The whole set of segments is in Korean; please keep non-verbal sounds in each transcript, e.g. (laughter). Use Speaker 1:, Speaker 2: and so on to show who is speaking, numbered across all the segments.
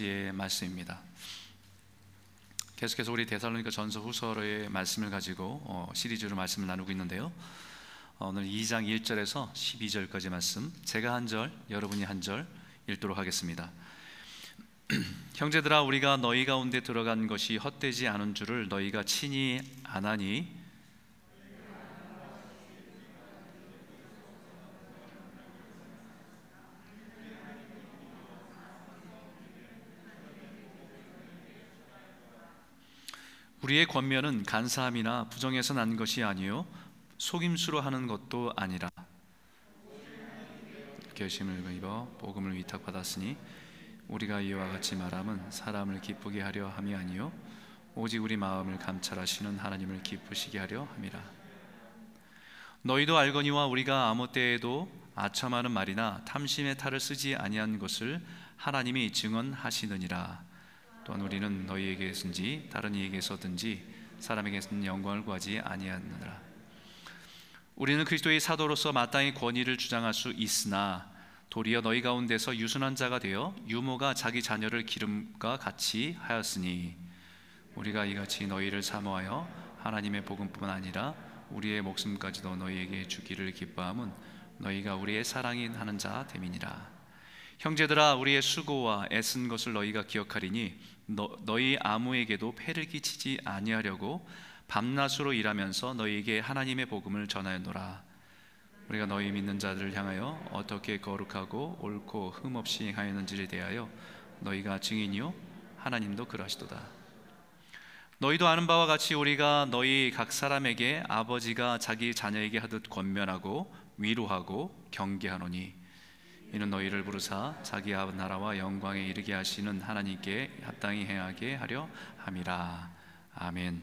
Speaker 1: 의 말씀입니다. 계속해서 우리 데살로니가 전서 후서의 말씀을 가지고 어, 시리즈로 말씀을 나누고 있는데요. 어, 오늘 2장 1절에서 12절까지 말씀, 제가 한 절, 여러분이 한 절 읽도록 하겠습니다. (clears throat) 형제들아 우리가 너희 가운데 들어간 것이 헛되지 않은 줄을 너희가 친히 아나니 우리의 권면은 간사함이나 부정에서 난 것이 아니요 속임수로 하는 것도 아니라. 결심을 입어 복음을 위탁받았으니 우리가 이와 같이 말함은 사람을 기쁘게 하려 함이 아니요 오직 우리 마음을 감찰하시는 하나님을 기쁘시게 하려 함이라. 너희도 알거니와 우리가 아무 때에도 아첨하는 말이나 탐심의 탈을 쓰지 아니한 것을 하나님이 증언하시느니라 또한 우리는 너희에게서든지 다른 이에게서든지 사람에게서는 영광을 구하지 아니하느라. 우리는 그리스도의 사도로서 마땅히 권위를 주장할 수 있으나 도리어 너희 가운데서 유순한 자가 되어 유모가 자기 자녀를 기름과 같이 하였으니 우리가 이같이 너희를 사모하여 하나님의 복음뿐만 아니라 우리의 목숨까지도 너희에게 주기를 기뻐함은 너희가 우리의 사랑인 하는 자 됨이니라 형제들아 우리의 수고와 애쓴 것을 너희가 기억하리니 너, 너희 아무에게도 폐를 끼치지 아니하려고 밤낮으로 일하면서 너희에게 하나님의 복음을 전하였노라. 우리가 너희 믿는 자들을 향하여 어떻게 거룩하고 옳고 흠없이 행하였는지를 대하여 너희가 증인이요 하나님도 그러하시도다. 너희도 아는 바와 같이 우리가 너희 각 사람에게 아버지가 자기 자녀에게 하듯 권면하고 위로하고 경계하노니 이는 너희를 부르사 자기 나라와 영광에 이르게 하시는 하나님께 합당히 행하게 하려 함이라 아멘.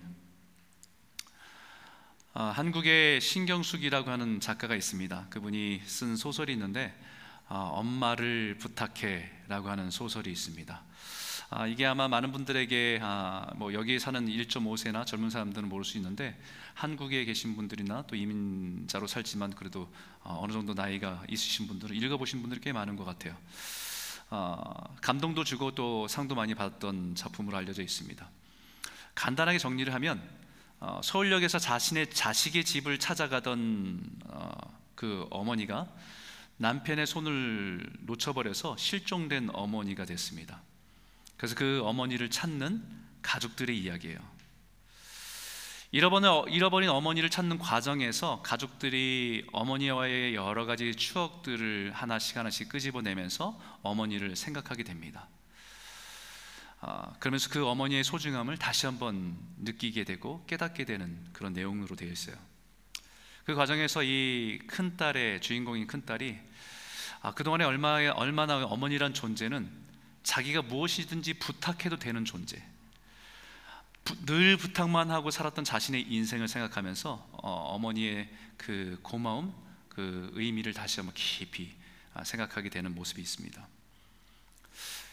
Speaker 1: 아, 한국의 신경숙이라고 하는 작가가 있습니다. 그분이 쓴 소설이 있는데 아, 엄마를 부탁해라고 하는 소설이 있습니다. 아, 이게 아마 많은 분들에게 아, 뭐 여기 사는 1.5세나 젊은 사람들은 모를 수 있는데 한국에 계신 분들이나 또 이민자로 살지만 그래도 어, 어느 정도 나이가 있으신 분들은 읽어보신 분들이 꽤 많은 것 같아요. 어, 감동도 주고 또 상도 많이 받았던 작품으로 알려져 있습니다. 간단하게 정리를 하면 어, 서울역에서 자신의 자식의 집을 찾아가던 어, 그 어머니가 남편의 손을 놓쳐버려서 실종된 어머니가 됐습니다. 그래서 그 어머니를 찾는 가족들의 이야기예요. 잃어버린, 잃어버린 어머니를 찾는 과정에서 가족들이 어머니와의 여러 가지 추억들을 하나씩 하나씩 끄집어내면서 어머니를 생각하게 됩니다. 아, 그러면서 그 어머니의 소중함을 다시 한번 느끼게 되고 깨닫게 되는 그런 내용으로 되어 있어요. 그 과정에서 이 큰 딸의 주인공인 큰 딸이 아, 그동안에 얼마, 얼마나 어머니란 존재는 자기가 무엇이든지 부탁해도 되는 존재. 늘 부탁만 하고 살았던 자신의 인생을 생각하면서 어, 머니의그 고마움, 그 의미를 다시 한번 깊이 아, 생각하게 되는 모습이 있습니다.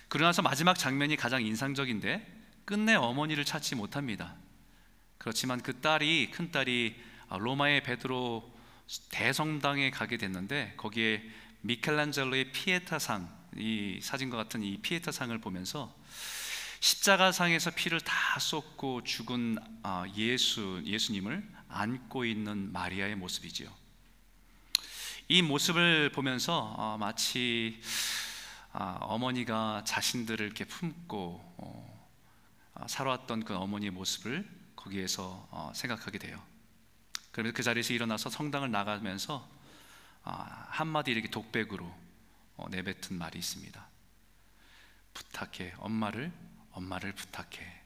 Speaker 1: 그러나서 마지막 장면이 가장 인상적인데 끝내 어머니를 찾지 못합니다. 그렇지만 그 딸이 큰 딸이 아, 로마의 베드로 대성당에 가게 됐는데 거기에 미켈란젤로의 피에타상 이 사진과 같은 이 피에타 상을 보면서 십자가상에서 피를 다 쏟고 죽은 아, 예수 예수님을 안고 있는 마리아의 모습이지요. 이 모습을 보면서 어, 마치 아, 어머니가 자신들을 이렇게 품고 어, 아, 살아왔던 그 어머니의 모습을 거기에서 어, 생각하게 돼요. 그러면서 그 자리에서 일어나서 성당을 나가면서 한마디 이렇게 독백으로 어, 내뱉은 말이 있습니다. 부탁해, 엄마를, 엄마를 부탁해.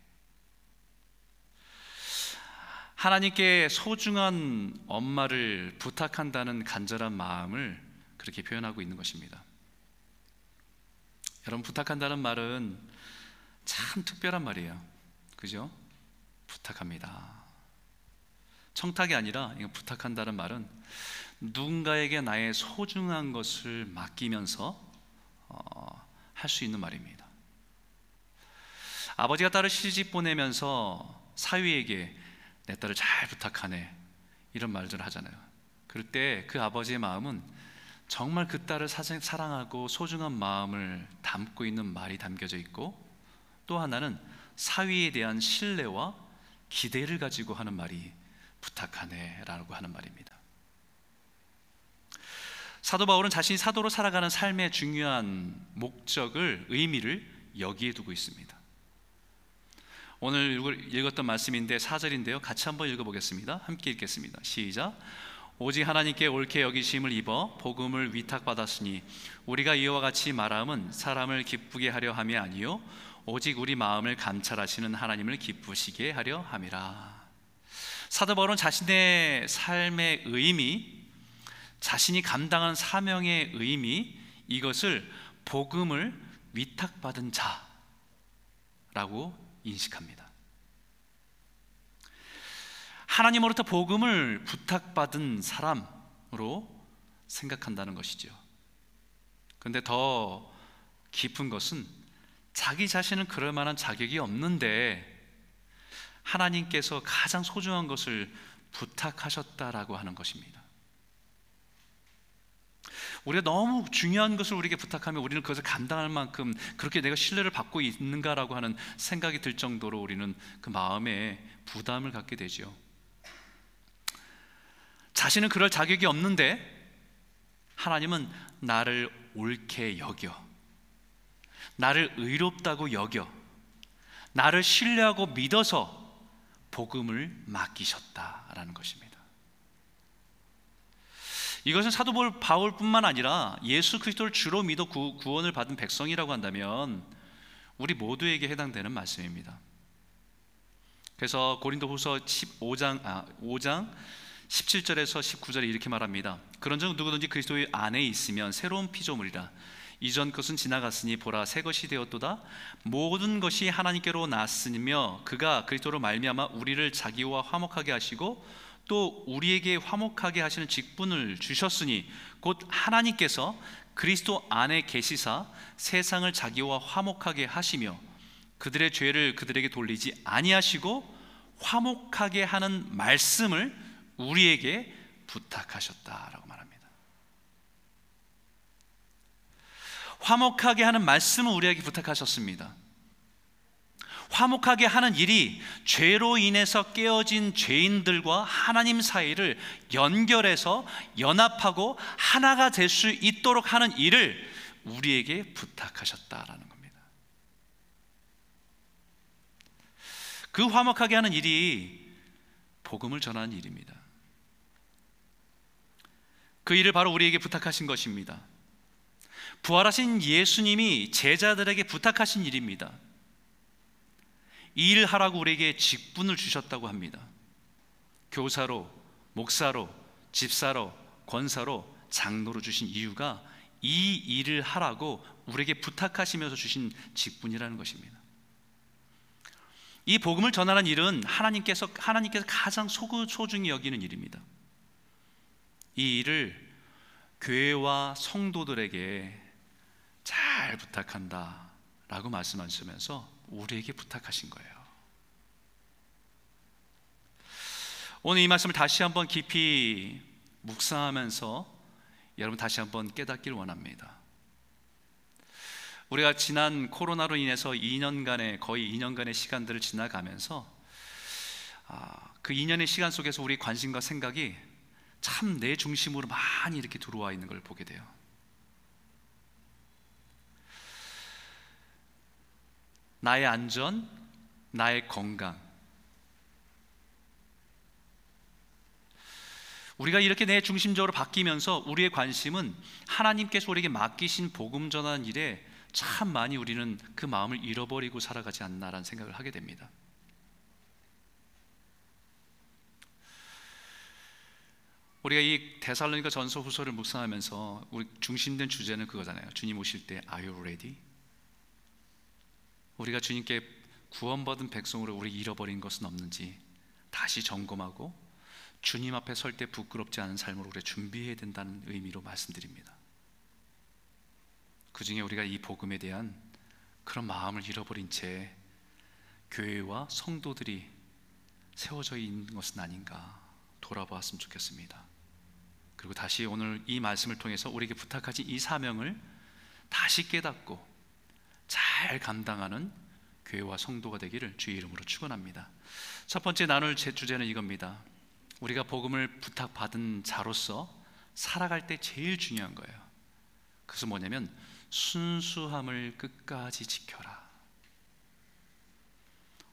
Speaker 1: 하나님께 소중한 엄마를 부탁한다는 간절한 마음을 그렇게 표현하고 있는 것입니다. 여러분, 부탁한다는 말은 참 특별한 말이에요. 그죠? 부탁합니다. 청탁이 아니라 부탁한다는 말은 누군가에게 나의 소중한 것을 맡기면서 어, 할 수 있는 말입니다. 아버지가 딸을 시집 보내면서 사위에게 내 딸을 잘 부탁하네 이런 말들을 하잖아요. 그럴 때 그 아버지의 마음은 정말 그 딸을 사랑하고 소중한 마음을 담고 있는 말이 담겨져 있고 또 하나는 사위에 대한 신뢰와 기대를 가지고 하는 말이 부탁하네라고 하는 말입니다. 사도 바울은 자신이 사도로 살아가는 삶의 중요한 목적을 의미를 여기에 두고 있습니다. 오늘 읽었던 말씀인데 4절인데요. 같이 한번 읽어 보겠습니다. 함께 읽겠습니다. 시작. 오직 하나님께 옳게 여기심을 입어 복음을 위탁받았으니 우리가 이와 같이 말함은 사람을 기쁘게 하려 함이 아니요 오직 우리 마음을 감찰하시는 하나님을 기쁘시게 하려 함이라. 사도 바울은 자신의 삶의 의미 자신이 감당한 사명의 의미 이것을 복음을 위탁받은 자라고 인식합니다. 하나님으로부터 복음을 부탁받은 사람으로 생각한다는 것이죠. 근데 더 깊은 것은 자기 자신은 그럴 만한 자격이 없는데 하나님께서 가장 소중한 것을 부탁하셨다라고 하는 것입니다. 우리가 너무 중요한 것을 우리에게 부탁하면 우리는 그것을 감당할 만큼 그렇게 내가 신뢰를 받고 있는가라고 하는 생각이 들 정도로 우리는 그 마음에 부담을 갖게 되죠. 자신은 그럴 자격이 없는데 하나님은 나를 옳게 여겨. 나를 의롭다고 여겨. 나를 신뢰하고 믿어서 복음을 맡기셨다라는 것입니다. 이것은 사도 바울뿐만 아니라 예수 그리스도를 주로 믿어 구, 원을 받은 백성이라고 한다면 우리 모두에게 해당되는 말씀입니다. 그래서 고린도후서 15장 아, 5장 17절에서 19절에 이렇게 말합니다. 그런즉 누구든지 그리스도의 안에 있으면 새로운 피조물이라 이전 것은 지나갔으니 보라 새 것이 되었도다 모든 것이 하나님께로 났으며 그가 그리스도로 말미암아 우리를 자기와 화목하게 하시고 또 우리에게 화목하게 하시는 직분을 주셨으니 곧 하나님께서 그리스도 안에 계시사 세상을 자기와 화목하게 하시며 그들의 죄를 그들에게 돌리지 아니하시고 화목하게 하는 말씀을 우리에게 부탁하셨다라고 말합니다. 화목하게 하는 말씀을 우리에게 부탁하셨습니다. 화목하게 하는 일이 죄로 인해서 깨어진 죄인들과 하나님 사이를 연결해서 연합하고 하나가 될 수 있도록 하는 일을 우리에게 부탁하셨다라는 겁니다. 그 화목하게 하는 일이 복음을 전하는 일입니다. 그 일을 바로 우리에게 부탁하신 것입니다. 부활하신 예수님이 제자들에게 부탁하신 일입니다. 이 일을 하라고 우리에게 직분을 주셨다고 합니다. 교사로, 목사로, 집사로, 권사로, 장로로 주신 이유가 이 일을 하라고 우리에게 부탁하시면서 주신 직분이라는 것입니다. 이 복음을 전하는 일은 하나님께서 하나님께서 가장 소중히 여기는 일입니다. 이 일을 교회와 성도들에게 잘 부탁한다라고 말씀하시면서 우리에게 부탁하신 거예요. 오늘 이 말씀을 다시 한번 깊이 묵상하면서 여러분 다시 한번 깨닫길 원합니다. 우리가 지난 코로나로 인해서 2년간의 거의 2년간의 시간들을 지나가면서 아, 그 2년의 시간 속에서 우리 관심과 생각이 참 내 중심으로 많이 이렇게 들어와 있는 걸 보게 돼요. 나의 안전, 나의 건강. 우리가 이렇게 내 중심적으로 바뀌면서 우리의 관심은 하나님께서 우리에게 맡기신 복음 전하는 일에 참 많이 우리는 그 마음을 잃어버리고 살아가지 않나라는 생각을 하게 됩니다. 우리가 이 데살로니가 전서 후서를 묵상하면서 우리 중심된 주제는 그거잖아요. 주님 오실 때 Are you ready? 우리가 주님께 구원받은 백성으로 우리 잃어버린 것은 없는지 다시 점검하고 주님 앞에 설 때 부끄럽지 않은 삶으로 우리 준비해야 된다는 의미로 말씀드립니다. 그 중에 우리가 이 복음에 대한 그런 마음을 잃어버린 채 교회와 성도들이 세워져 있는 것은 아닌가 돌아보았으면 좋겠습니다. 그리고 다시 오늘 이 말씀을 통해서 우리에게 부탁하신 이 사명을 다시 깨닫고 잘 감당하는 교회와 성도가 되기를 주의 이름으로 축원합니다. 첫 번째 나눌 제 주제는 이겁니다. 우리가 복음을 부탁받은 자로서 살아갈 때 제일 중요한 거예요. 그것은 뭐냐면 순수함을 끝까지 지켜라.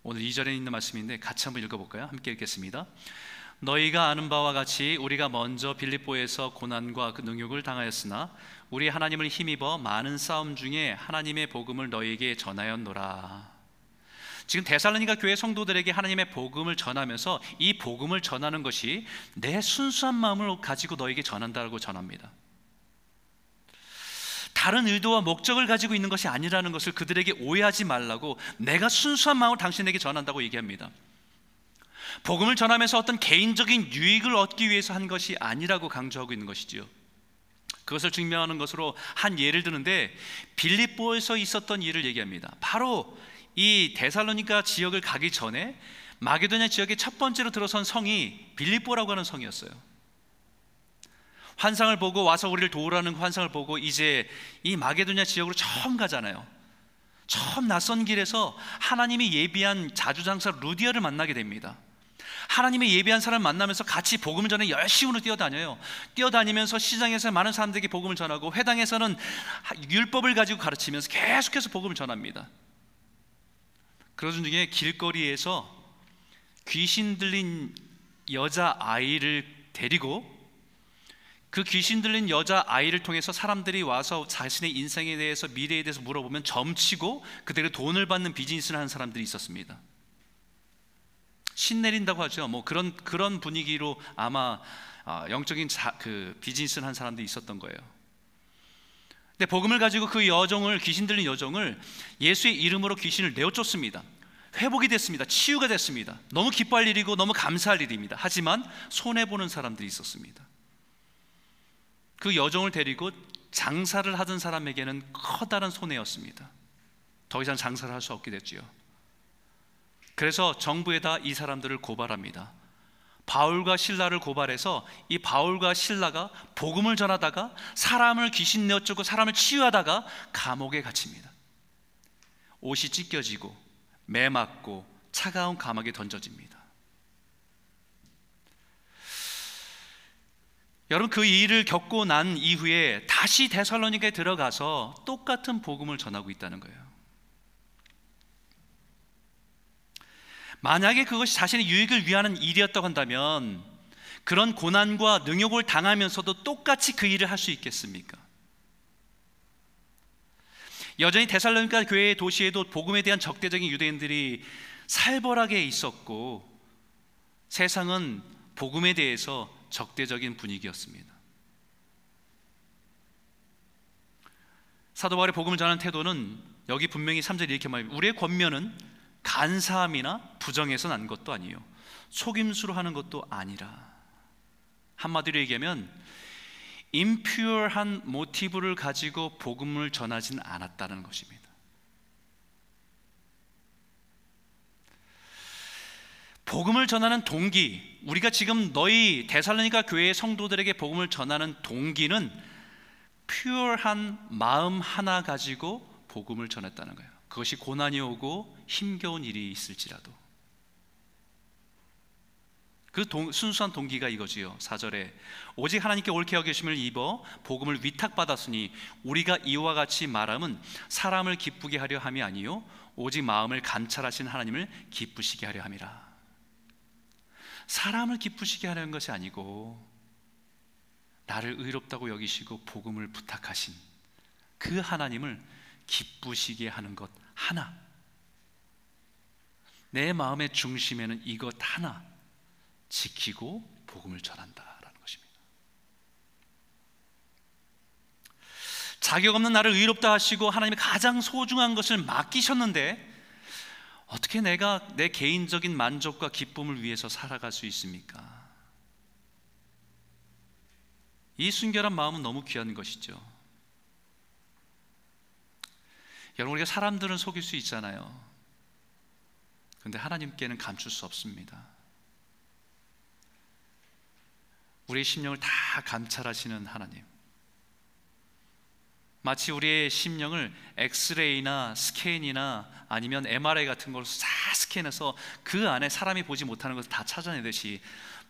Speaker 1: 오늘 2절에 있는 말씀인데 같이 한번 읽어볼까요? 함께 읽겠습니다. 너희가 아는 바와 같이 우리가 먼저 빌립보에서 고난과 그 능욕을 당하였으나 우리 하나님을 힘입어 많은 싸움 중에 하나님의 복음을 너희에게 전하였노라. 지금 데살로니가 교회 성도들에게 하나님의 복음을 전하면서 이 복음을 전하는 것이 내 순수한 마음을 가지고 너에게 전한다고 전합니다. 다른 의도와 목적을 가지고 있는 것이 아니라는 것을 그들에게 오해하지 말라고 내가 순수한 마음을 당신에게 전한다고 얘기합니다. 복음을 전하면서 어떤 개인적인 유익을 얻기 위해서 한 것이 아니라고 강조하고 있는 것이지요. 그것을 증명하는 것으로 한 예를 드는데 빌립보에서 있었던 일을 얘기합니다. 바로 이 데살로니가 지역을 가기 전에 마게도냐 지역의 첫 번째로 들어선 성이 빌립보라고 하는 성이었어요. 환상을 보고 와서 우리를 도우라는 환상을 보고 이제 이 마게도냐 지역으로 처음 가잖아요. 처음 낯선 길에서 하나님이 예비한 자주장사 루디아를 만나게 됩니다. 하나님의 예비한 사람을 만나면서 같이 복음을 전해 열심으로 뛰어다녀요. 뛰어다니면서 시장에서 많은 사람들에게 복음을 전하고 회당에서는 율법을 가지고 가르치면서 계속해서 복음을 전합니다. 그러던 중에 길거리에서 귀신 들린 여자 아이를 데리고 그 귀신 들린 여자 아이를 통해서 사람들이 와서 자신의 인생에 대해서 미래에 대해서 물어보면 점치고 그들의 돈을 받는 비즈니스를 하는 사람들이 있었습니다. 신 내린다고 하죠. 뭐 그런 그런 분위기로 아마 아, 영적인 자, 그 비즈니스를 한 사람들이 있었던 거예요. 근데 복음을 가지고 그 여종을 귀신 들린 여종을 예수의 이름으로 귀신을 내어 쫓습니다. 회복이 됐습니다. 치유가 됐습니다. 너무 기뻐할 일이고 너무 감사할 일입니다. 하지만 손해 보는 사람들이 있었습니다. 그 여종을 데리고 장사를 하던 사람에게는 커다란 손해였습니다. 더 이상 장사를 할 수 없게 됐지요. 그래서 정부에다 이 사람들을 고발합니다. 바울과 신라를 고발해서 이 바울과 신라가 복음을 전하다가 사람을 귀신 내어쫓고 사람을 치유하다가 감옥에 갇힙니다. 옷이 찢겨지고 매 맞고 차가운 감옥에 던져집니다. 여러분 그 일을 겪고 난 이후에 다시 데살로니가에 들어가서 똑같은 복음을 전하고 있다는 거예요. 만약에 그것이 자신의 유익을 위하는 일이었다고 한다면 그런 고난과 능욕을 당하면서도 똑같이 그 일을 할 수 있겠습니까? 여전히 데살로니가 교회의 도시에도 복음에 대한 적대적인 유대인들이 살벌하게 있었고 세상은 복음에 대해서 적대적인 분위기였습니다. 사도 바울의 복음을 전하는 태도는 여기 분명히 3절 이렇게 말합니다. 우리의 권면은 간사함이나 부정해서 난 것도 아니요 속임수로 하는 것도 아니라 한마디로 얘기하면 임퓨어한 모티브를 가지고 복음을 전하진 않았다는 것입니다. 복음을 전하는 동기, 우리가 지금 너희 데살로니가 교회의 성도들에게 복음을 전하는 동기는 퓨어한 마음 하나 가지고 복음을 전했다는 거예요. 그것이 고난이 오고 힘겨운 일이 있을지라도 그 동, 순수한 동기가 이거지요. 4절에 오직 하나님께 옳게 여기심을 입어 복음을 위탁받았으니 우리가 이와 같이 말함은 사람을 기쁘게 하려 함이 아니요 오직 마음을 감찰하신 하나님을 기쁘시게 하려 함이라. 사람을 기쁘시게 하려는 것이 아니고 나를 의롭다고 여기시고 복음을 부탁하신 그 하나님을 기쁘시게 하는 것 하나. 내 마음의 중심에는 이것 하나 지키고 복음을 전한다라는 것입니다. 자격 없는 나를 의롭다 하시고 하나님의 가장 소중한 것을 맡기셨는데 어떻게 내가 내 개인적인 만족과 기쁨을 위해서 살아갈 수 있습니까? 이 순결한 마음은 너무 귀한 것이죠. 여러분 우리가 사람들은 속일 수 있잖아요. 그런데 하나님께는 감출 수 없습니다. 우리의 심령을 다 감찰하시는 하나님. 마치 우리의 심령을 엑스레이나 스캔이나 아니면 MRI 같은 걸로 싹 스캔해서 그 안에 사람이 보지 못하는 것을 다 찾아내듯이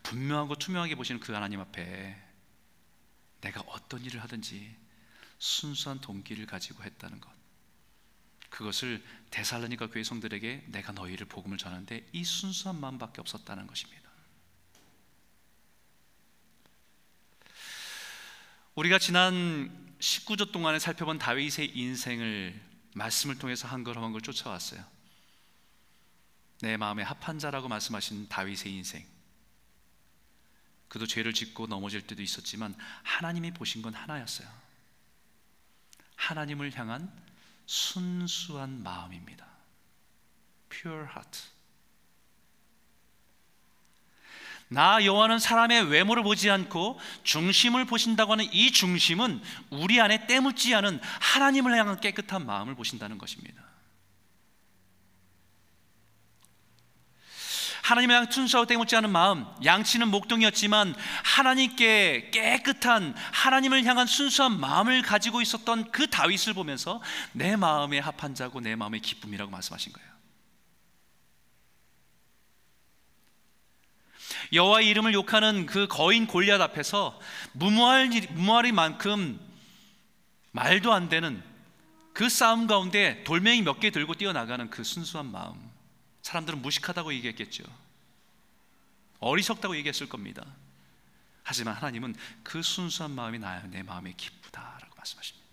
Speaker 1: 분명하고 투명하게 보시는 그 하나님 앞에 내가 어떤 일을 하든지 순수한 동기를 가지고 했다는 것. 그것을 데살로니가 교회 성들에게 내가 너희를 복음을 전하는데 이 순수한 마음밖에 없었다는 것입니다. 우리가 지난 19조 동안에 살펴본 다윗의 인생을 말씀을 통해서 한 걸 한 걸 쫓아왔어요. 내 마음에 합한 자라고 말씀하신 다윗의 인생. 그도 죄를 짓고 넘어질 때도 있었지만 하나님이 보신 건 하나였어요. 하나님을 향한 순수한 마음입니다. pure heart. 나 여호와는 사람의 외모를 보지 않고 중심을 보신다고 하는 이 중심은 우리 안에 때묻지 않은 하나님을 향한 깨끗한 마음을 보신다는 것입니다. 하나님을 향한 순수하고 때묻지 않은 마음, 양치는 목동이었지만 하나님께 깨끗한 하나님을 향한 순수한 마음을 가지고 있었던 그 다윗을 보면서 내 마음에 합한 자고 내 마음의 기쁨이라고 말씀하신 거예요. 여호와의 이름을 욕하는 그 거인 골리앗 앞에서 무모할 무모할만큼 말도 안 되는 그 싸움 가운데 돌멩이 몇 개 들고 뛰어나가는 그 순수한 마음. 사람들은 무식하다고 얘기했겠죠. 어리석다고 얘기했을 겁니다. 하지만 하나님은 그 순수한 마음이 나야 내 마음이 기쁘다라고 말씀하십니다.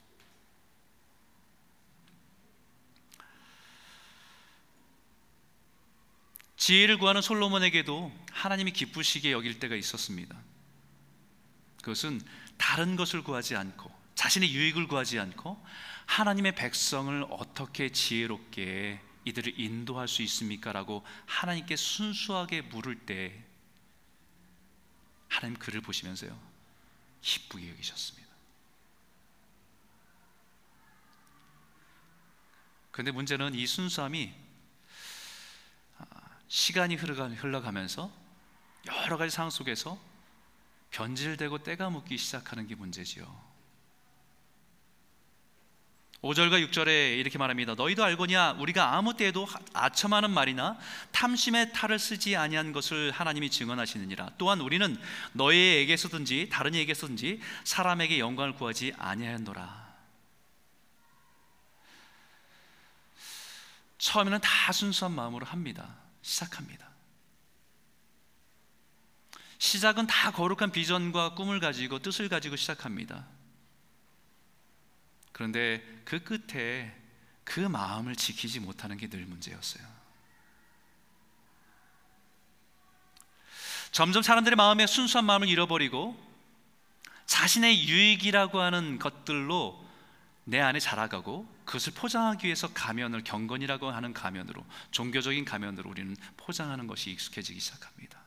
Speaker 1: 지혜를 구하는 솔로몬에게도 하나님이 기쁘시게 여길 때가 있었습니다. 그것은 다른 것을 구하지 않고 자신의 유익을 구하지 않고 하나님의 백성을 어떻게 지혜롭게 이들을 인도할 수 있습니까? 라고 하나님께 순수하게 물을 때 하나님 그를 보시면서요 기쁘게 여기셨습니다. 그런데 문제는 이 순수함이 아, 시간이 흘러가면서 여러 가지 상황 속에서 변질되고 때가 묻기 시작하는 게 문제지요. 5절과 6절에 이렇게 말합니다. 너희도 알거냐 우리가 아무 때에도 아첨하는 말이나 탐심의 탈을 쓰지 아니한 것을 하나님이 증언하시느니라. 또한 우리는 너희에게서든지 다른 이에게서든지 사람에게 영광을 구하지 아니하였노라. 처음에는 다 순수한 마음으로 합니다. 시작합니다. 시작은 다 거룩한 비전과 꿈을 가지고 뜻을 가지고 시작합니다. 그런데 그 끝에 그 마음을 지키지 못하는 게 늘 문제였어요. 점점 사람들의 마음에 순수한 마음을 잃어버리고 자신의 유익이라고 하는 것들로 내 안에 자라가고 그것을 포장하기 위해서 가면을 경건이라고 하는 가면으로 종교적인 가면으로 우리는 포장하는 것이 익숙해지기 시작합니다.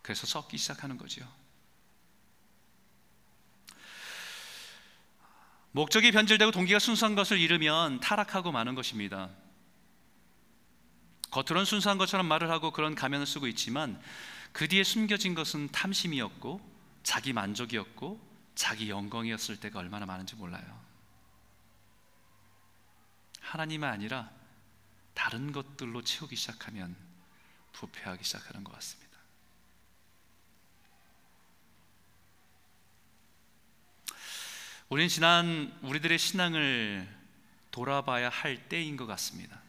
Speaker 1: 그래서 썩기 시작하는 거죠. 목적이 변질되고 동기가 순수한 것을 잃으면 타락하고 마는 것입니다. 겉으로는 순수한 것처럼 말을 하고 그런 가면을 쓰고 있지만 그 뒤에 숨겨진 것은 탐심이었고 자기 만족이었고 자기 영광이었을 때가 얼마나 많은지 몰라요. 하나님이 아니라 다른 것들로 채우기 시작하면 부패하기 시작하는 것 같습니다. 우리는 지난 우리들의 신앙을 돌아봐야 할 때인 것 같습니다.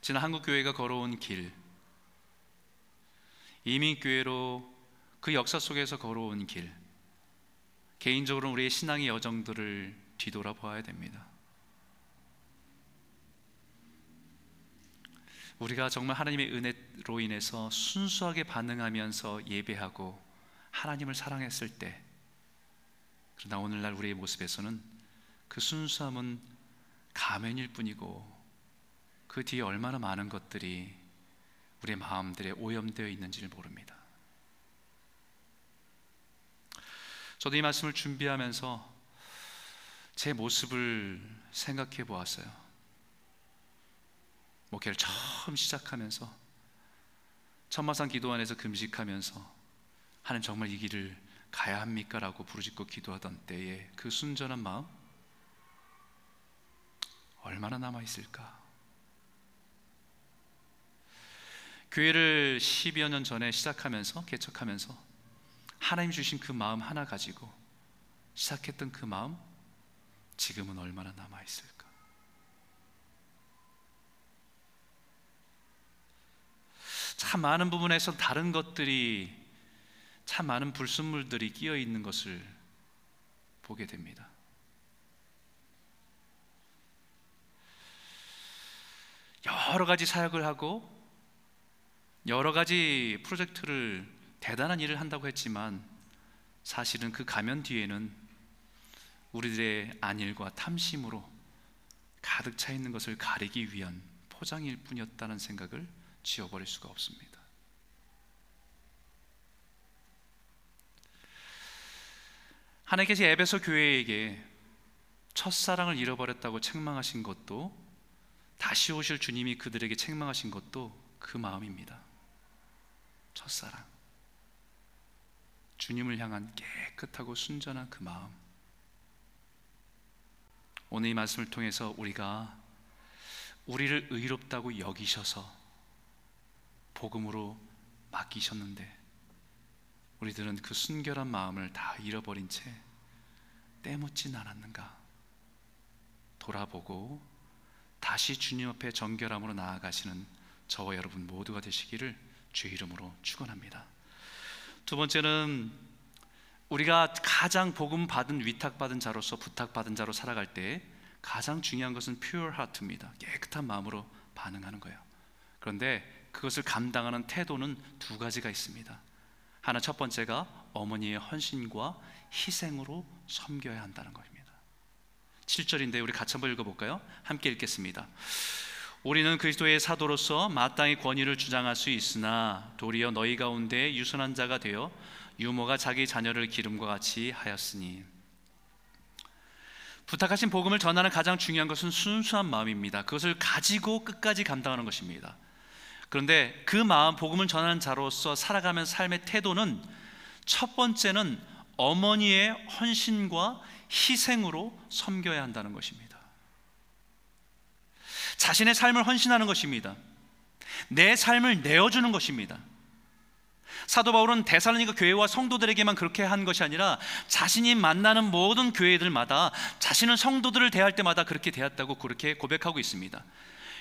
Speaker 1: 지난 한국 교회가 걸어온 길, 이민 교회로 그 역사 속에서 걸어온 길, 개인적으로 우리의 신앙의 여정들을 뒤돌아보아야 됩니다. 우리가 정말 하나님의 은혜로 인해서 순수하게 반응하면서 예배하고 하나님을 사랑했을 때 그러나 오늘날 우리의 모습에서는 그 순수함은 가면일 뿐이고 그 뒤에 얼마나 많은 것들이 우리의 마음들에 오염되어 있는지를 모릅니다. 저도 이 말씀을 준비하면서 제 모습을 생각해 보았어요. 목회를 처음 시작하면서 천마산 기도 안에서 금식하면서 하나님 정말 이 길을 가야 합니까? 라고 부르짖고 기도하던 때에 그 순전한 마음 얼마나 남아 있을까? 교회를 10여 년 전에 시작하면서 개척하면서 하나님 주신 그 마음 하나 가지고 시작했던 그 마음 지금은 얼마나 남아 있을까? 참 많은 부분에서 다른 것들이 참 많은 불순물들이 끼어 있는 것을 보게 됩니다. 여러 가지 사역을 하고 여러 가지 프로젝트를 대단한 일을 한다고 했지만 사실은 그 가면 뒤에는 우리들의 안일과 탐심으로 가득 차 있는 것을 가리기 위한 포장일 뿐이었다는 생각을 지워버릴 수가 없습니다. 하나님께서 에베소 교회에게 첫사랑을 잃어버렸다고 책망하신 것도 다시 오실 주님이 그들에게 책망하신 것도 그 마음입니다. 첫사랑. 주님을 향한 깨끗하고 순전한 그 마음. 오늘 이 말씀을 통해서 우리가 우리를 의롭다고 여기셔서 복음으로 맡기셨는데 우리들은 그 순결한 마음을 다 잃어버린 채 때묻진 않았는가 돌아보고 다시 주님 앞에 정결함으로 나아가시는 저와 여러분 모두가 되시기를 주의 이름으로 축원합니다. 두 번째는 우리가 가장 복음 받은 위탁 받은 자로서 부탁 받은 자로 살아갈 때 가장 중요한 것은 pure heart입니다. 깨끗한 마음으로 반응하는 거예요. 그런데 그것을 감당하는 태도는 두 가지가 있습니다. 하나 첫 번째가 어머니의 헌신과 희생으로 섬겨야 한다는 것입니다. 7절인데 우리 같이 한번 읽어볼까요? 함께 읽겠습니다. 우리는 그리스도의 사도로서 마땅히 권위를 주장할 수 있으나 도리어 너희 가운데 유선한 자가 되어 유모가 자기 자녀를 기름과 같이 하였으니 부탁하신 복음을 전하는 가장 중요한 것은 순수한 마음입니다. 그것을 가지고 끝까지 감당하는 것입니다. 그런데 그 마음 복음을 전하는 자로서 살아가는 삶의 태도는 첫 번째는 어머니의 헌신과 희생으로 섬겨야 한다는 것입니다. 자신의 삶을 헌신하는 것입니다. 내 삶을 내어주는 것입니다. 사도 바울은 데살로니가 교회와 성도들에게만 그렇게 한 것이 아니라 자신이 만나는 모든 교회들마다 자신은 성도들을 대할 때마다 그렇게 대했다고 그렇게 고백하고 있습니다.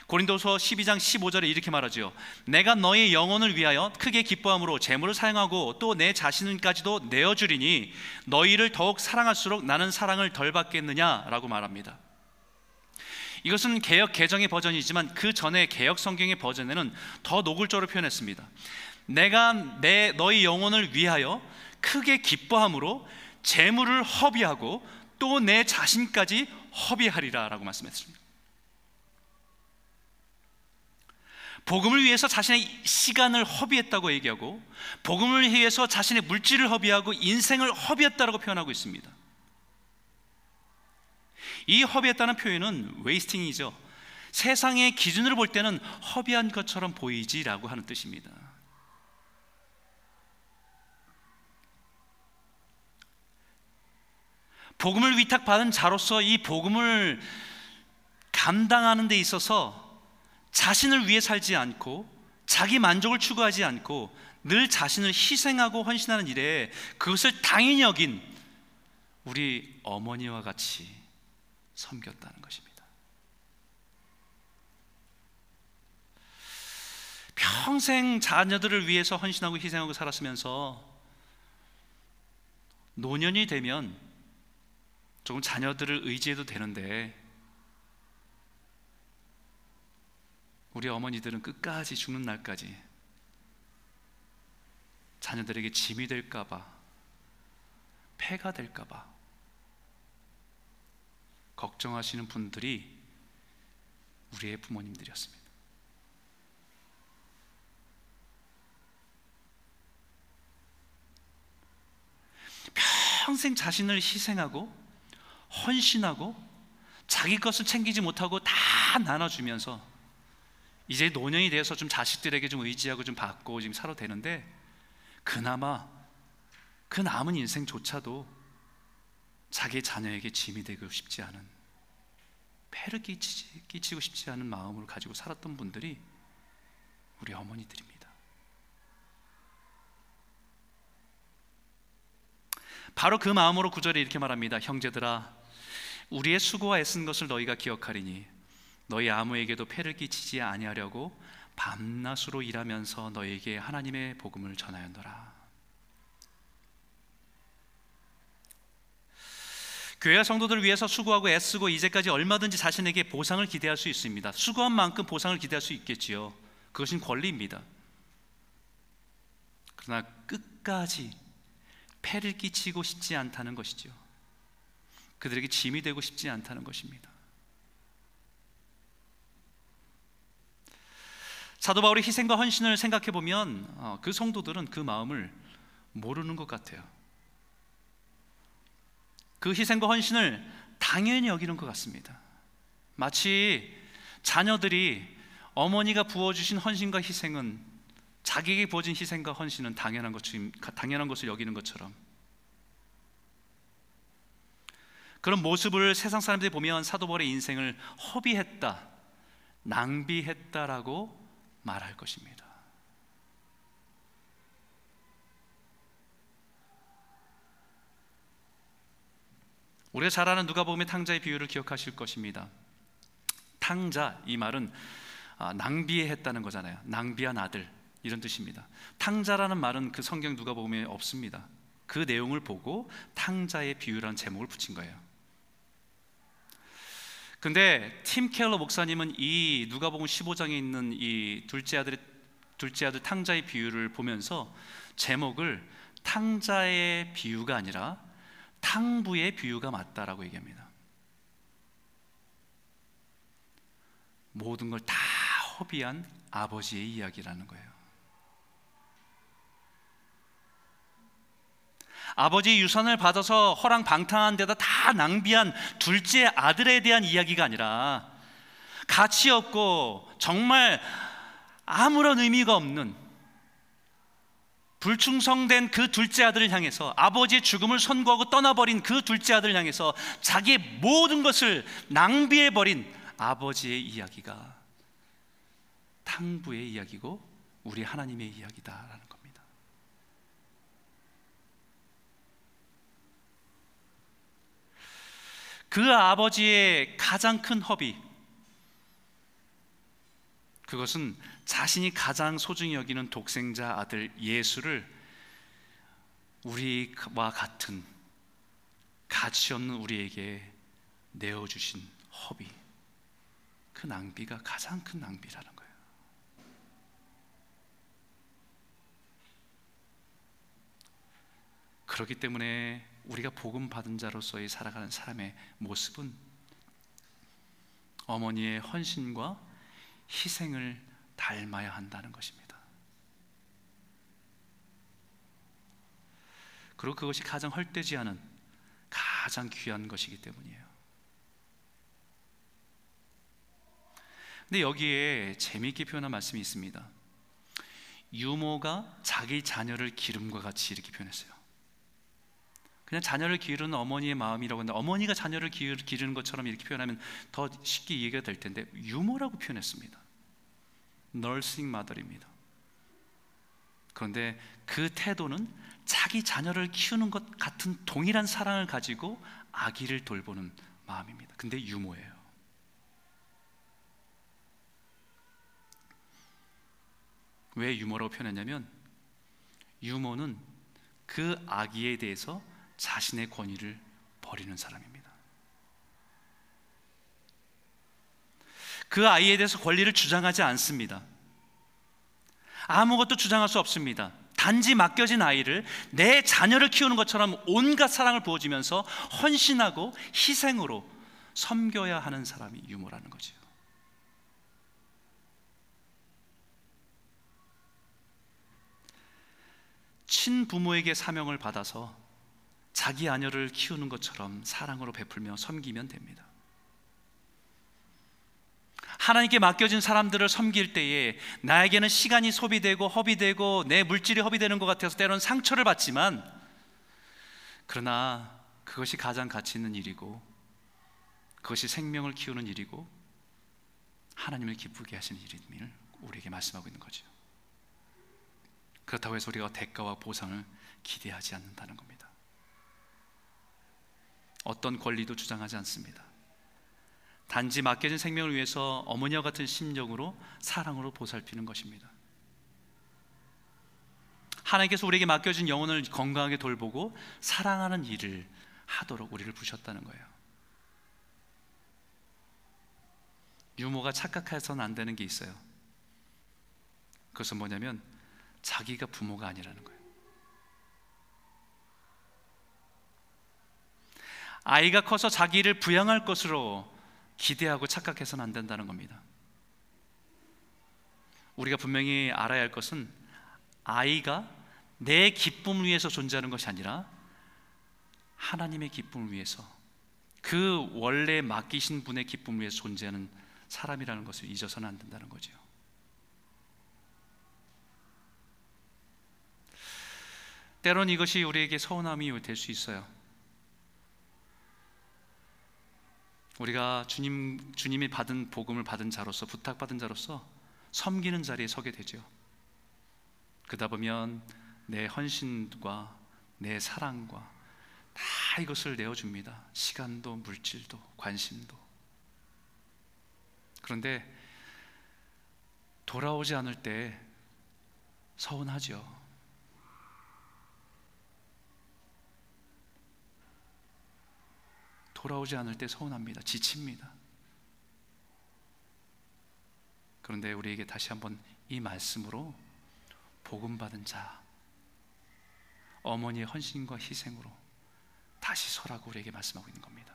Speaker 1: 고린도서 12장 15절에 이렇게 말하지요. 내가 너의 영혼을 위하여 크게 기뻐함으로 재물을 사용하고 또 내 자신까지도 내어 주리니 너희를 더욱 사랑할수록 나는 사랑을 덜 받겠느냐라고 말합니다. 이것은 개혁 개정의 버전이지만 그 전에 개혁 성경의 버전에는 더 노골적으로 표현했습니다. 내가 내 너희 영혼을 위하여 크게 기뻐함으로 재물을 허비하고 또 내 자신까지 허비하리라라고 말씀했습니다. 복음을 위해서 자신의 시간을 허비했다고 얘기하고 복음을 위해서 자신의 물질을 허비하고 인생을 허비했다고 표현하고 있습니다. 이 허비했다는 표현은 웨이스팅이죠. 세상의 기준으로 볼 때는 허비한 것처럼 보이지라고 하는 뜻입니다. 복음을 위탁받은 자로서 이 복음을 감당하는 데 있어서 자신을 위해 살지 않고 자기 만족을 추구하지 않고 늘 자신을 희생하고 헌신하는 일에 그것을 당연히 여긴 우리 어머니와 같이 섬겼다는 것입니다. 평생 자녀들을 위해서 헌신하고 희생하고 살았으면서 노년이 되면 조금 자녀들을 의지해도 되는데 우리 어머니들은 끝까지 죽는 날까지 자녀들에게 짐이 될까봐, 폐가 될까봐 걱정하시는 분들이 우리의 부모님들이었습니다. 평생 자신을 희생하고 헌신하고 자기 것을 챙기지 못하고 다 나눠주면서 이제 노년이 돼서 좀 자식들에게 좀 의지하고 좀 받고 지금 살아도 되는데 그나마 그 남은 인생조차도 자기 자녀에게 짐이 되고 싶지 않은 폐를 끼치고 싶지 않은 마음을 가지고 살았던 분들이 우리 어머니들입니다. 바로 그 마음으로 구절에 이렇게 말합니다. 형제들아, 우리의 수고와 애쓴 것을 너희가 기억하리니 너희 아무에게도 폐를 끼치지 아니하려고 밤낮으로 일하면서 너에게 하나님의 복음을 전하였노라. 교회와 성도들을 위해서 수고하고 애쓰고 이제까지 얼마든지 자신에게 보상을 기대할 수 있습니다. 수고한 만큼 보상을 기대할 수 있겠지요. 그것은 권리입니다. 그러나 끝까지 폐를 끼치고 싶지 않다는 것이죠. 그들에게 짐이 되고 싶지 않다는 것입니다. 사도 바울의 희생과 헌신을 생각해 보면 어, 그 성도들은 그 마음을 모르는 것 같아요. 그 희생과 헌신을 당연히 여기는 것 같습니다. 마치 자녀들이 어머니가 부어주신 헌신과 희생은 자기에게 부어진 희생과 헌신은 당연한 것 당연한 것을 여기는 것처럼 그런 모습을 세상 사람들이 보면 사도 바울의 인생을 허비했다, 낭비했다라고 말할 것입니다. 우리가 잘 아는 누가복음의 탕자의 비유를 기억하실 것입니다. 탕자 이 말은 아, 낭비했다는 거잖아요. 낭비한 아들 이런 뜻입니다. 탕자라는 말은 그 성경 누가복음에 없습니다. 그 내용을 보고 탕자의 비유라는 제목을 붙인 거예요. 근데 팀 켈러 목사님은 이 누가복음 15장에 있는 이 둘째 아들의 둘째 아들 탕자의 비유를 보면서 제목을 탕자의 비유가 아니라 탕부의 비유가 맞다라고 얘기합니다. 모든 걸 다 허비한 아버지의 이야기라는 거예요. 아버지 유산을 받아서 허랑 방탕한 데다 다 낭비한 둘째 아들에 대한 이야기가 아니라 가치 없고 정말 아무런 의미가 없는 불충성된 그 둘째 아들을 향해서 아버지의 죽음을 선고하고 떠나버린 그 둘째 아들을 향해서 자기의 모든 것을 낭비해버린 아버지의 이야기가 탕부의 이야기고 우리 하나님의 이야기다라는 그 아버지의 가장 큰 허비 그것은 자신이 가장 소중히 여기는 독생자 아들 예수를 우리와 같은 가치 없는 우리에게 내어 주신 허비 그 낭비가 가장 큰 낭비라는 거예요. 그렇기 때문에 우리가 복음 받은 자로서의 살아가는 사람의 모습은 어머니의 헌신과 희생을 닮아야 한다는 것입니다. 그리고 그것이 가장 헐되지 않은 가장 귀한 것이기 때문이에요. 근데 여기에 재미있게 표현한 말씀이 있습니다. 유모가 자기 자녀를 기름과 같이 이렇게 표현했어요. 그냥 자녀를 기르는 어머니의 마음이라고 하는데 어머니가 자녀를 기르는 것처럼 이렇게 표현하면 더 쉽게 이해가 될 텐데 유모라고 표현했습니다. 널싱 마더입니다. 그런데 그 태도는 자기 자녀를 키우는 것 같은 동일한 사랑을 가지고 아기를 돌보는 마음입니다. 근데 유모예요. 왜 유모라고 표현했냐면 유모는 그 아기에 대해서 자신의 권위를 버리는 사람입니다. 그 아이에 대해서 권리를 주장하지 않습니다. 아무것도 주장할 수 없습니다. 단지 맡겨진 아이를 내 자녀를 키우는 것처럼 온갖 사랑을 부어주면서 헌신하고 희생으로 섬겨야 하는 사람이 유모라는 거죠. 친부모에게 사명을 받아서 자기 아녀를 키우는 것처럼 사랑으로 베풀며 섬기면 됩니다. 하나님께 맡겨진 사람들을 섬길 때에 나에게는 시간이 소비되고 허비되고 내 물질이 허비되는 것 같아서 때로는 상처를 받지만 그러나 그것이 가장 가치 있는 일이고 그것이 생명을 키우는 일이고 하나님을 기쁘게 하시는 일임을 우리에게 말씀하고 있는 거죠. 그렇다고 해서 우리가 대가와 보상을 기대하지 않는다는 겁니다. 어떤 권리도 주장하지 않습니다. 단지 맡겨진 생명을 위해서 어머니와 같은 심정으로 사랑으로 보살피는 것입니다. 하나님께서 우리에게 맡겨진 영혼을 건강하게 돌보고 사랑하는 일을 하도록 우리를 부셨다는 거예요. 유모가 착각해서는 안 되는 게 있어요. 그것은 뭐냐면 자기가 부모가 아니라는 거예요. 아이가 커서 자기를 부양할 것으로 기대하고 착각해서는 안 된다는 겁니다. 우리가 분명히 알아야 할 것은 아이가 내 기쁨을 위해서 존재하는 것이 아니라 하나님의 기쁨을 위해서 그 원래 맡기신 분의 기쁨을 위해서 존재하는 사람이라는 것을 잊어서는 안 된다는 거죠. 때론 이것이 우리에게 서운함이 될 수 있어요. 우리가 주님 주님이 받은 복음을 받은 자로서 부탁받은 자로서 섬기는 자리에 서게 되죠. 그러다 보면 내 헌신과 내 사랑과 다 이것을 내어줍니다. 시간도 물질도 관심도. 그런데 돌아오지 않을 때 서운하죠. 돌아오지 않을 때 서운합니다. 지칩니다. 그런데 우리에게 다시 한번 이 말씀으로 복음 받은 자, 어머니의 헌신과 희생으로 다시 서라고 우리에게 말씀하고 있는 겁니다.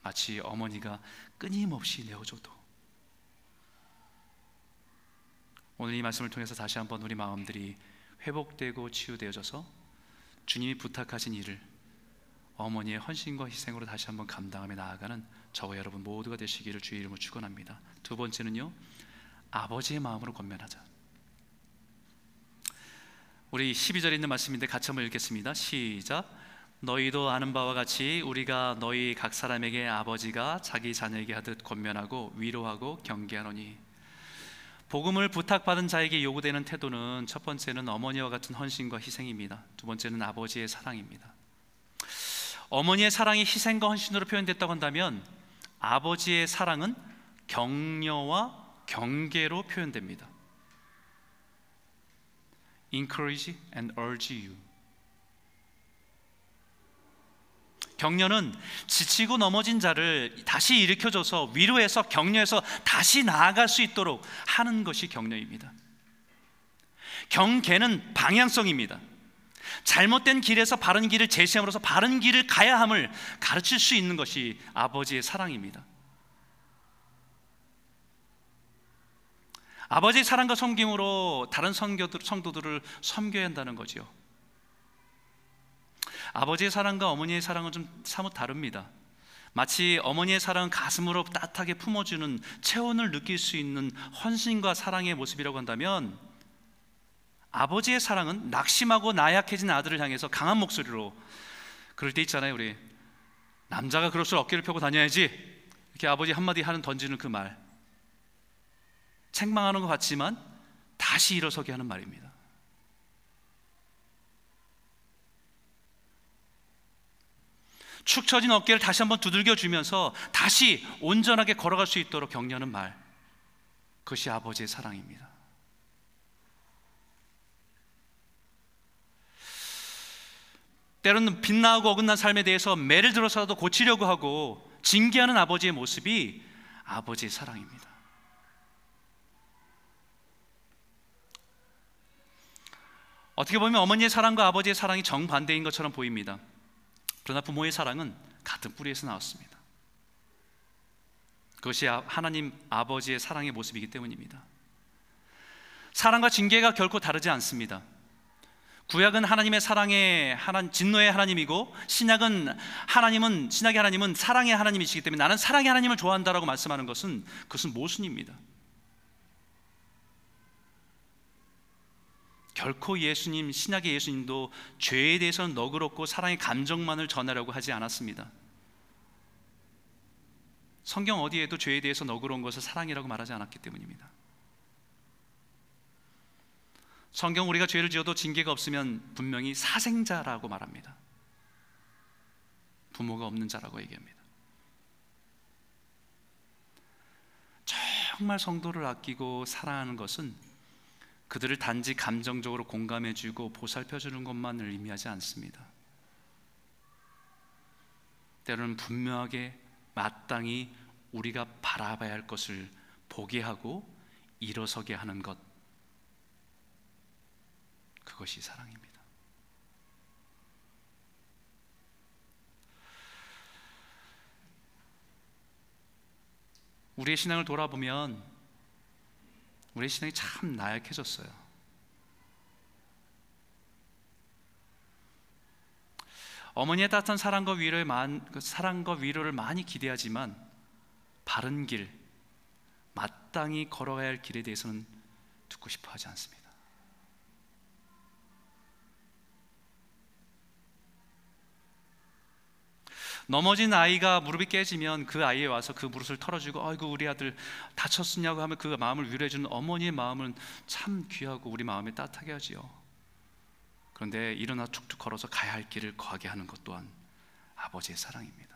Speaker 1: 마치 어머니가 끊임없이 내어줘도 오늘 이 말씀을 통해서 다시 한번 우리 마음들이 회복되고 치유되어져서 주님이 부탁하신 일을 어머니의 헌신과 희생으로 다시 한번 감당하며 나아가는 저와 여러분 모두가 되시기를 주의 이름으로 축원합니다. 두 번째는요. 아버지의 마음으로 권면하자. 우리 12절에 있는 말씀인데 같이 한번 읽겠습니다. 시작. 너희도 아는 바와 같이 우리가 너희 각 사람에게 아버지가 자기 자녀에게 하듯 권면하고 위로하고 경계하노니 복음을 부탁받은 자에게 요구되는 태도는 첫 번째는 어머니와 같은 헌신과 희생입니다. 두 번째는 아버지의 사랑입니다. 어머니의 사랑이 희생과 헌신으로 표현됐다고 한다면 아버지의 사랑은 격려와 경계로 표현됩니다. encourage and urge you. 격려는 지치고 넘어진 자를 다시 일으켜줘서 위로해서 격려해서 다시 나아갈 수 있도록 하는 것이 격려입니다. 경계는 방향성입니다. 잘못된 길에서 바른 길을 제시함으로써 바른 길을 가야 함을 가르칠 수 있는 것이 아버지의 사랑입니다. 아버지의 사랑과 섬김으로 다른 성도들을 섬겨야 한다는 거지요. 아버지의 사랑과 어머니의 사랑은 좀 사뭇 다릅니다. 마치 어머니의 사랑은 가슴으로 따뜻하게 품어주는 체온을 느낄 수 있는 헌신과 사랑의 모습이라고 한다면 아버지의 사랑은 낙심하고 나약해진 아들을 향해서 강한 목소리로 그럴 때 있잖아요 우리. 남자가 그럴수록 어깨를 펴고 다녀야지. 이렇게 아버지 한마디 하는 던지는 그 말. 책망하는 것 같지만 다시 일어서게 하는 말입니다. 축 처진 어깨를 다시 한번 두들겨 주면서 다시 온전하게 걸어갈 수 있도록 격려하는 말. 그것이 아버지의 사랑입니다 때로는 빛나고 어긋난 삶에 대해서 매를 들어서라도 고치려고 하고 징계하는 아버지의 모습이 아버지의 사랑입니다. 어떻게 보면 어머니의 사랑과 아버지의 사랑이 정반대인 것처럼 보입니다. 그러나 부모의 사랑은 같은 뿌리에서 나왔습니다. 그것이 하나님 아버지의 사랑의 모습이기 때문입니다. 사랑과 징계가 결코 다르지 않습니다. 구약은 하나님의 사랑의 하나 진노의 하나님이고 신약은 하나님은 신약의 하나님은 사랑의 하나님이시기 때문에 나는 사랑의 하나님을 좋아한다라고 말씀하는 것은 그것은 모순입니다. 결코 예수님 신약의 예수님도 죄에 대해서는 너그럽고 사랑의 감정만을 전하려고 하지 않았습니다. 성경 어디에도 죄에 대해서 너그러운 것을 사랑이라고 말하지 않았기 때문입니다. 성경 우리가 죄를 지어도 징계가 없으면 분명히 사생자라고 말합니다. 부모가 없는 자라고 얘기합니다. 정말 성도를 아끼고 사랑하는 것은 그들을 단지 감정적으로 공감해주고 보살펴주는 것만을 의미하지 않습니다. 때로는 분명하게 마땅히 우리가 바라봐야 할 것을 보게 하고 일어서게 하는 것 그것이 사랑입니다. 우리의 신앙을 돌아보면 우리의 신앙이 참 나약해졌어요. 어머니의 따뜻한 사랑과 위로를 만, 그 사랑과 위로를 많이 기대하지만 바른 길, 마땅히 걸어가야 할 길에 대해서는 듣고 싶어 하지 않습니다. 넘어진 아이가 무릎이 깨지면 그 아이에 와서 그 무릎을 털어주고 아이고 우리 아들 다쳤으냐고 하면 그 마음을 위로해 주는 어머니의 마음은 참 귀하고 우리 마음에 따뜻하게 하지요. 그런데 일어나 툭툭 걸어서 가야 할 길을 거하게 하는 것 또한 아버지의 사랑입니다.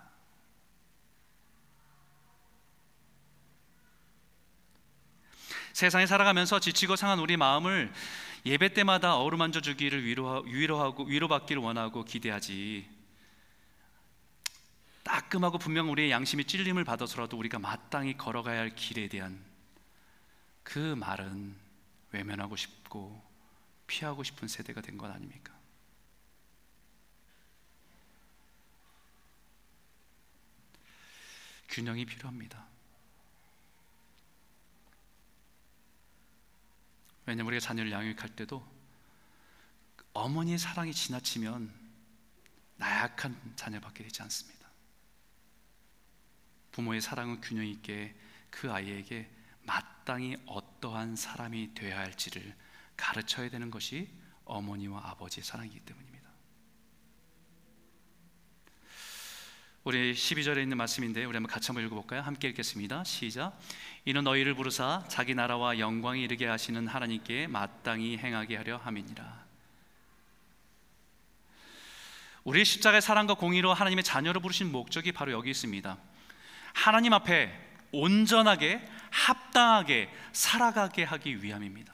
Speaker 1: 세상에 살아가면서 지치고 상한 우리 마음을 예배 때마다 어루만져 주기를 위로하고 위로받기를 원하고 기대하지 따끔하고 분명 우리의 양심이 찔림을 받아서라도 우리가 마땅히 걸어가야 할 길에 대한 그 말은 외면하고 싶고 피하고 싶은 세대가 된건 아닙니까? 균형이 필요합니다. 왜냐하면 우리가 자녀를 양육할 때도 어머니의 사랑이 지나치면 나약한 자녀밖에 되지 않습니다. 부모의 사랑은 균형 있게 그 아이에게 마땅히 어떠한 사람이 되어야 할지를 가르쳐야 되는 것이 어머니와 아버지의 사랑이기 때문입니다. 우리 12절에 있는 말씀인데 우리 한번 같이 한번 읽어볼까요? 함께 읽겠습니다. 시작. 이는 너희를 부르사 자기 나라와 영광이 이르게 하시는 하나님께 마땅히 행하게 하려 함이니라. 우리 십자가의 사랑과 공의로 하나님의 자녀로 부르신 목적이 바로 여기 있습니다. 하나님 앞에 온전하게 합당하게 살아가게 하기 위함입니다.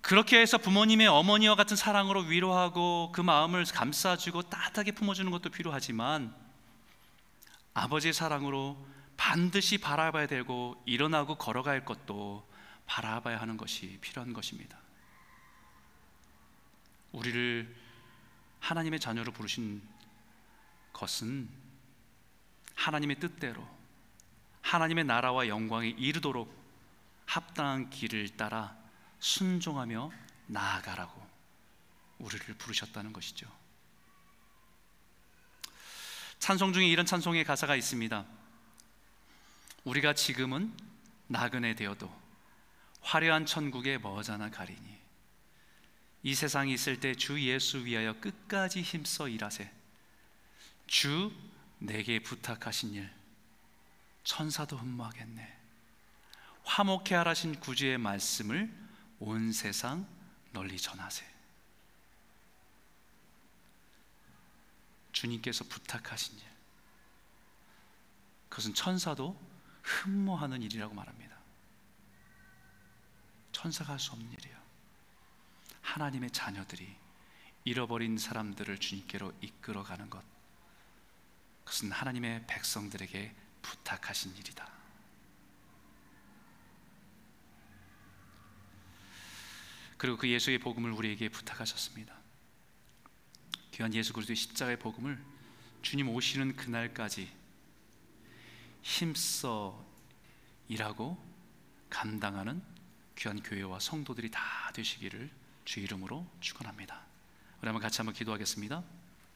Speaker 1: 그렇게 해서 부모님의 어머니와 같은 사랑으로 위로하고 그 마음을 감싸주고 따뜻하게 품어주는 것도 필요하지만 아버지의 사랑으로 반드시 바라봐야 되고 일어나고 걸어갈 것도 바라봐야 하는 것이 필요한 것입니다. 우리를 하나님의 자녀로 부르신 것은 하나님의 뜻대로 하나님의 나라와 영광에 이르도록 합당한 길을 따라 순종하며 나아가라고 우리를 부르셨다는 것이죠. 찬송 중에 이런 찬송의 가사가 있습니다. 우리가 지금은 나그네 되어도 화려한 천국에 머자나 가리니 이 세상에 있을 때 주 예수 위하여 끝까지 힘써 일하세. 주 내게 부탁하신 일 천사도 흠모하겠네. 화목해 하라신 구주의 말씀을 온 세상 널리 전하세. 주님께서 부탁하신 일. 그것은 천사도 흠모하는 일이라고 말합니다. 천사가 할 수 없는 일이에요. 하나님의 자녀들이 잃어버린 사람들을 주님께로 이끌어가는 것 그것은 하나님의 백성들에게 부탁하신 일이다. 그리고 그 예수의 복음을 우리에게 부탁하셨습니다. 귀한 예수 그리스도의 십자가의 복음을 주님 오시는 그날까지 힘써 일하고 감당하는 귀한 교회와 성도들이 다 되시기를 주 이름으로 축원합니다. 우리 한번 같이 한번 기도하겠습니다.